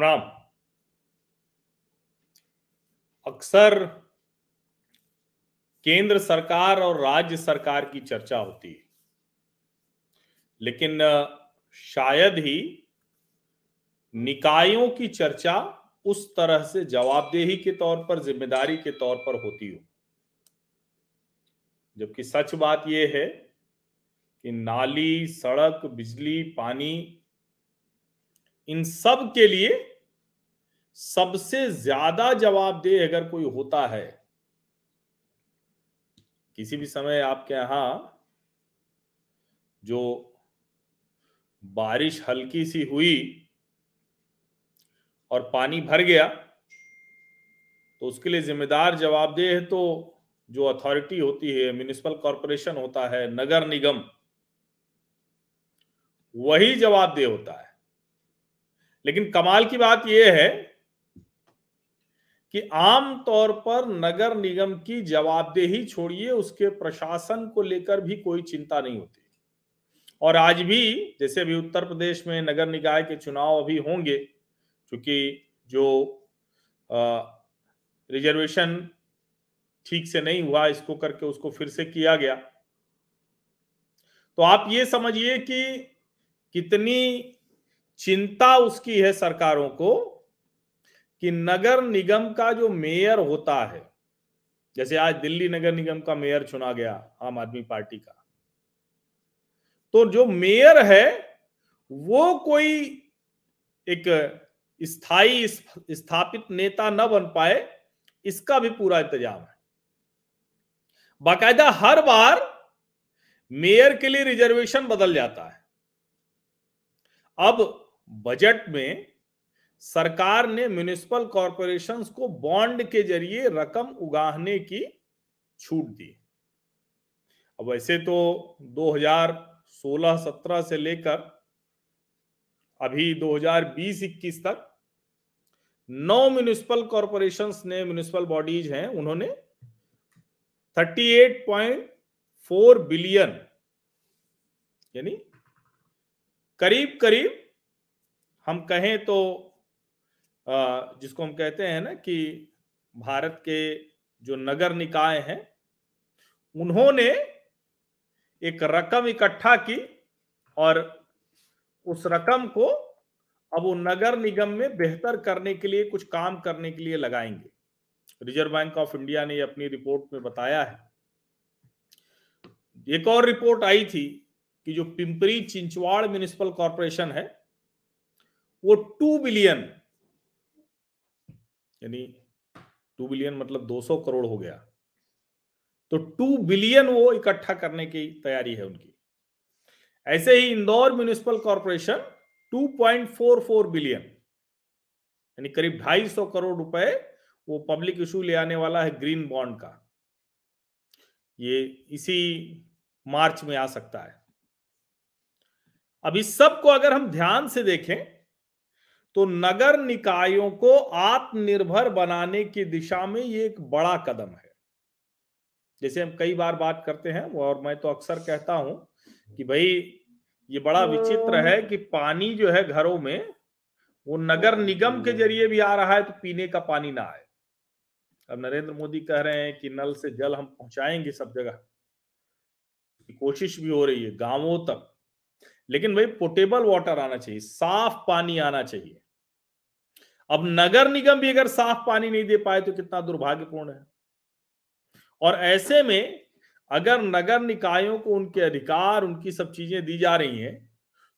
राम राम। अक्सर केंद्र सरकार और राज्य सरकार की चर्चा होती है। लेकिन शायद ही निकायों की चर्चा उस तरह से जवाबदेही के तौर पर, ज़िम्मेदारी के तौर पर होती हो। जबकि सच बात यह है कि नाली, सड़क, बिजली, पानी इन सब के लिए सबसे ज़्यादा जवाबदेह अगर कोई होता है, किसी भी समय आपके यहाँ जो बारिश हल्की सी हुई और पानी भर गया तो उसके लिए जिम्मेदार जवाबदेह तो जो अथॉरिटी होती है म्यूनिसिपल कॉरपोरेशन होता है, नगर निगम, वही जवाबदेह होता है। लेकिन कमाल की बात यह है कि आम तौर पर नगर निगम की जवाबदेही छोड़िए, उसके प्रशासन को लेकर भी कोई चिंता नहीं होती। और आज भी, जैसे अभी उत्तर प्रदेश में नगर निकाय के चुनाव अभी होंगे क्योंकि जो रिजर्वेशन ठीक से नहीं हुआ, इसको करके उसको फिर से किया गया। तो आप ये समझिए कि कितनी चिंता उसकी है सरकारों को कि नगर निगम का जो मेयर होता है, जैसे आज दिल्ली नगर निगम का मेयर चुना गया आम आदमी पार्टी का तो जो मेयर है, वो कोई एक स्थायी स्थापित नेता न बन पाए, इसका भी पूरा इंतज़ाम है। बाकायदा हर बार मेयर के लिए रिजर्वेशन बदल जाता है। अब बजट में सरकार ने म्यूनिसिपल कॉरपोरेशन को बॉन्ड के ज़रिए रकम उगाहने की छूट दी। अब वैसे तो 2016-17 से लेकर अभी 2020-21 तक नौ म्यूनिसिपल कॉरपोरेशन ने म्यूनिसिपल बॉडीज हैं, उन्होंने 38.4 बिलियन यानी करीब करीब हम कहें तो जिसको हम कहते हैं ना कि भारत के जो नगर निकाय हैं, उन्होंने एक रकम इकट्ठा की और उस रकम को अब वो नगर निगम में बेहतर करने के लिए, कुछ काम करने के लिए लगाएँगे। रिज़र्व बैंक ऑफ़ इंडिया ने अपनी रिपोर्ट में बताया है। एक और रिपोर्ट आई थी कि जो पिंपरी चिंचवाड़ म्यूनिसिपल कॉरपोरेशन है वो टू बिलियन यानी टू बिलियन मतलब 200 करोड़ हो गया। तो टू बिलियन वो इकट्ठा करने की तैयारी है उनकी। ऐसे ही इंदौर म्यूनिसिपल कॉरपोरेशन 2.44 बिलियन यानी करीब 250 करोड़ रुपए वो पब्लिक इशू ले आने वाला है ग्रीन बॉन्ड का। ये इसी मार्च में आ सकता है। अब इस अगर हम ध्यान से देखें तो नगर निकायों को आत्मनिर्भर बनाने की दिशा में ये एक बड़ा कदम है। जैसे हम कई बार बात करते हैं और मैं तो अक्सर कहता हूँ कि भाई ये बड़ा विचित्र है कि पानी जो है घरों में वो नगर निगम के ज़रिए भी आ रहा है तो पीने का पानी ना आए। अब नरेंद्र मोदी कह रहे हैं कि नल से जल हम पहुंचाएँगे सब जगह। कोशिश भी हो रही है गाँवों तक। लेकिन भाई पोटेबल वाटर आना चाहिए साफ़ पानी आना चाहिए। अब नगर निगम भी अगर साफ़ पानी नहीं दे पाए तो कितना दुर्भाग्यपूर्ण है। और ऐसे में अगर नगर निकायों को उनके अधिकार, उनकी सब चीज़ें दी जा रही हैं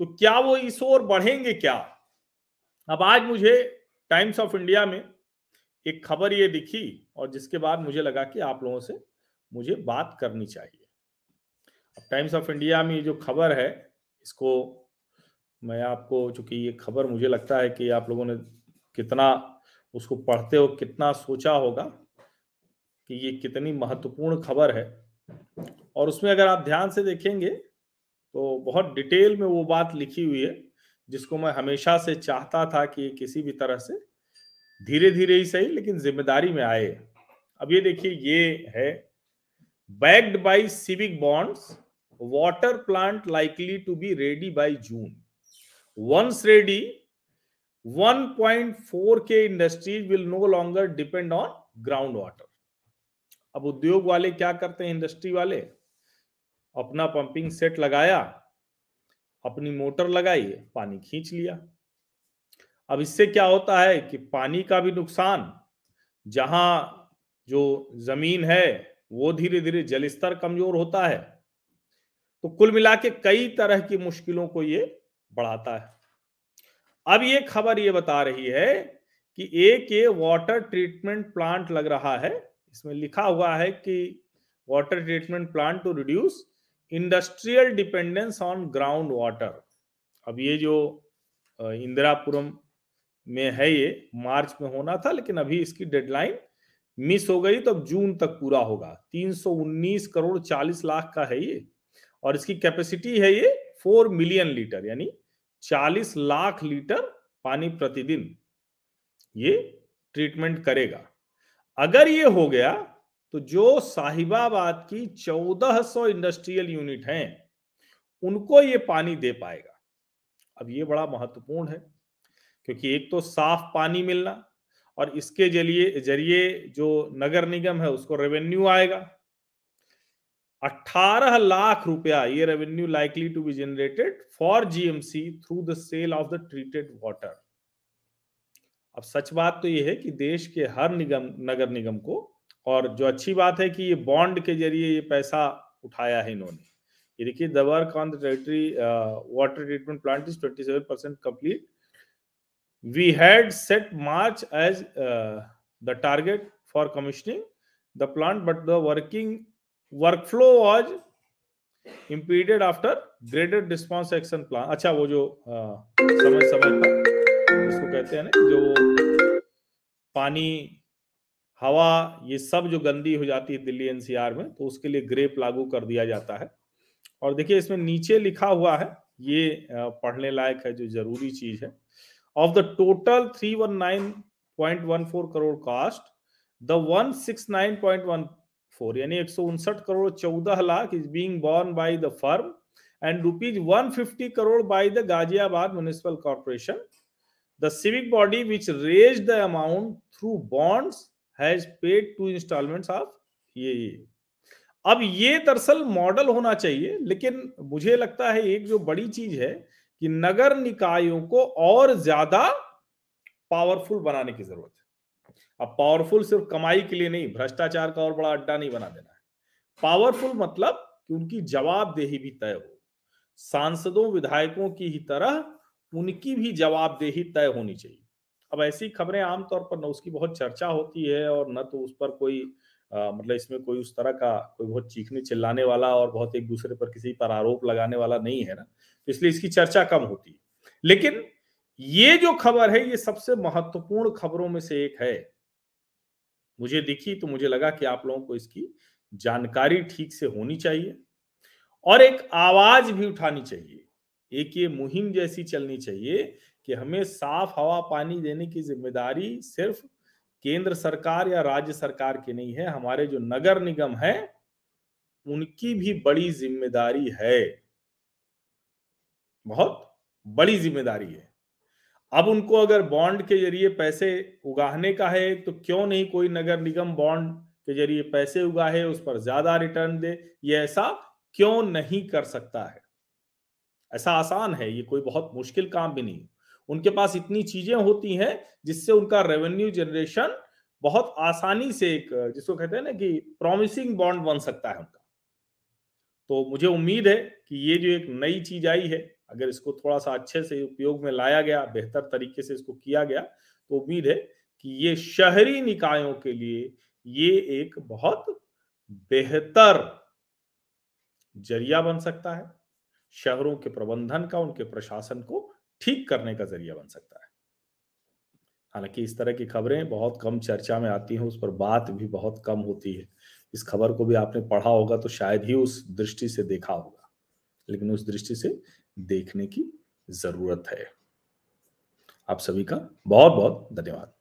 तो क्या वो इस ओर बढ़ेंगे क्या? अब आज मुझे टाइम्स ऑफ़ इंडिया में एक खबर ये दिखी और जिसके बाद मुझे लगा कि आप लोगों से मुझे बात करनी चाहिए। अब टाइम्स ऑफ़ इंडिया में जो खबर है, इसको मैं आपको, चूँकि ये खबर मुझे लगता है कि आप लोगों ने कितना उसको पढ़ते हो, कितना सोचा होगा कि ये कितनी महत्वपूर्ण खबर है। और उसमें अगर आप ध्यान से देखेंगे तो बहुत डिटेल में वो बात लिखी हुई है, जिसको मैं हमेशा से चाहता था कि किसी भी तरह से धीरे धीरे ही सही, लेकिन ज़िम्मेदारी में आए। अब ये देखिए, ये है। Backed by civic bonds water plant likely to be ready by June once ready 1.4 K industries will no longer depend on ground water अब उद्योग वाले क्या करते हैं इंडस्ट्री वाले? अपना पंपिंग सेट लगाया, अपनी मोटर लगाई, पानी खींच लिया। अब इससे क्या होता है कि पानी का भी नुकसान, जहाँ जो ज़मीन है, वो धीरे धीरे जल स्तर कमज़ोर होता है। तो कुल मिला के कई तरह की मुश्किलों को ये बढ़ाता है। अब ये खबर ये बता रही है कि एक ये वाटर ट्रीटमेंट प्लांट लग रहा है। इसमें लिखा हुआ है कि water treatment plant to reduce industrial dependence on ground water अब ये जो इंदिरापुरम में है ये, मार्च में होना था, लेकिन अभी इसकी डेडलाइन मिस हो गई तो अब जून तक पूरा होगा। 319 करोड़ 40 लाख का है ये, और इसकी कैपेसिटी है ये 4 मिलियन लीटर यानी 40 लाख लीटर पानी प्रतिदिन ये ट्रीटमेंट करेगा। अगर ये हो गया तो जो साहिबाबाद की 1400 इंडस्ट्रियल यूनिट हैं, उनको ये पानी दे पाएगा। अब ये बड़ा महत्वपूर्ण है, क्योंकि एक तो साफ़ पानी मिलना और इसके ज़रिए ज़रिए जो नगर निगम है, उसको रेवेन्यू आएगा। 18 लाख रुपया ये revenue likely to be generated for GMC through the sale of the treated water अब सच बात तो ये है कि देश के हर निगम, नगर निगम को, और जो अच्छी बात है कि ये बॉन्ड के ज़रिए ये पैसा उठाया है इन्होंने। ये देखिए the work on the territory water treatment plant is 27 percent complete we had set March as the target for commissioning the plant but the the workflow was impeded after graded response action plan अच्छा वो जो आ, समय समय पर इसको कहते हैं ना जो पानी हवा ये सब जो गंदी हो जाती है दिल्ली एनसीआर में तो उसके लिए ग्रेप लागू कर दिया जाता है। और देखिए इसमें नीचे लिखा हुआ है ये पढ़ने लायक है जो ज़रूरी चीज़ है। Of the total 319.14 crore cost the 169.1 four, यानी एक करोड़ चौदह lakh is being borne by the firm and rupees 150 crore by the Ghaziabad municipal corporation the civic body which raise the amount through bonds has paid two installment of ये ये अब ये दरअसल model होना चाहिए, लेकिन मुझे लगता है एक जो बड़ी चीज़ है कि नगर निकायों को और ज़्यादा पावरफुल बनाने की ज़रूरत है। अब पावरफुल सिर्फ़ कमाई के लिए नहीं भ्रष्टाचार का और बड़ा अड्डा नहीं बना देना है। पावरफुल मतलब कि उनकी जवाबदेही भी तय हो। सांसदों विधायकों की ही तरह उनकी भी जवाबदेही तय होनी चाहिए। अब ऐसी खबरें आमतौर पर न उसकी बहुत चर्चा होती है और न तो उस पर कोई आ, मतलब इसमें कोई उस तरह का कोई बहुत चीखने चिल्लाने वाला और बहुत एक दूसरे पर किसी पर आरोप लगाने वाला नहीं है ना तो इसलिए इसकी चर्चा कम होती है। लेकिन ये जो खबर है ये सबसे महत्वपूर्ण खबरों में से एक है। मुझे दिखी तो मुझे लगा कि आप लोगों को इसकी जानकारी ठीक से होनी चाहिए और एक आवाज़ भी उठानी चाहिए। एक ये मुहिम जैसी चलनी चाहिए कि हमें साफ़ हवा पानी देने की ज़िम्मेदारी सिर्फ़ केंद्र सरकार या राज्य सरकार की नहीं है, हमारे जो नगर निगम है, उनकी भी बड़ी ज़िम्मेदारी है। बहुत बड़ी ज़िम्मेदारी है। अब उनको अगर बॉन्ड के ज़रिए पैसे उगाहने का है तो क्यों नहीं कोई नगर निगम बॉन्ड के ज़रिए पैसे उगाहे उस पर ज़्यादा रिटर्न दे? ये ऐसा क्यों नहीं कर सकता है? ऐसा आसान है, ये कोई बहुत मुश्किल काम भी नहीं उनके पास इतनी चीज़ें होती हैं, जिससे उनका रेवेन्यू जनरेशन बहुत आसानी से एक, जिसको कहते हैं ना कि प्रॉमिसिंग बॉन्ड बन सकता है उनका। तो मुझे उम्मीद है कि ये जो एक नई चीज़ आई है अगर इसको थोड़ा सा अच्छे से उपयोग में लाया गया, बेहतर तरीके से इसको किया गया तो उम्मीद है कि ये शहरी निकायों के लिए ये एक बहुत बेहतर ज़रिया बन सकता है। शहरों के प्रबंधन का, उनके प्रशासन को ठीक करने का ज़रिया बन सकता है। हालाँकि इस तरह की खबरें बहुत कम चर्चा में आती हैं, उस पर बात भी बहुत कम होती है। इस खबर को भी आपने पढ़ा होगा तो शायद ही उस दृष्टि से देखा होगा। लेकिन उस दृष्टि से देखने की ज़रूरत है। आप सभी का बहुत बहुत धन्यवाद।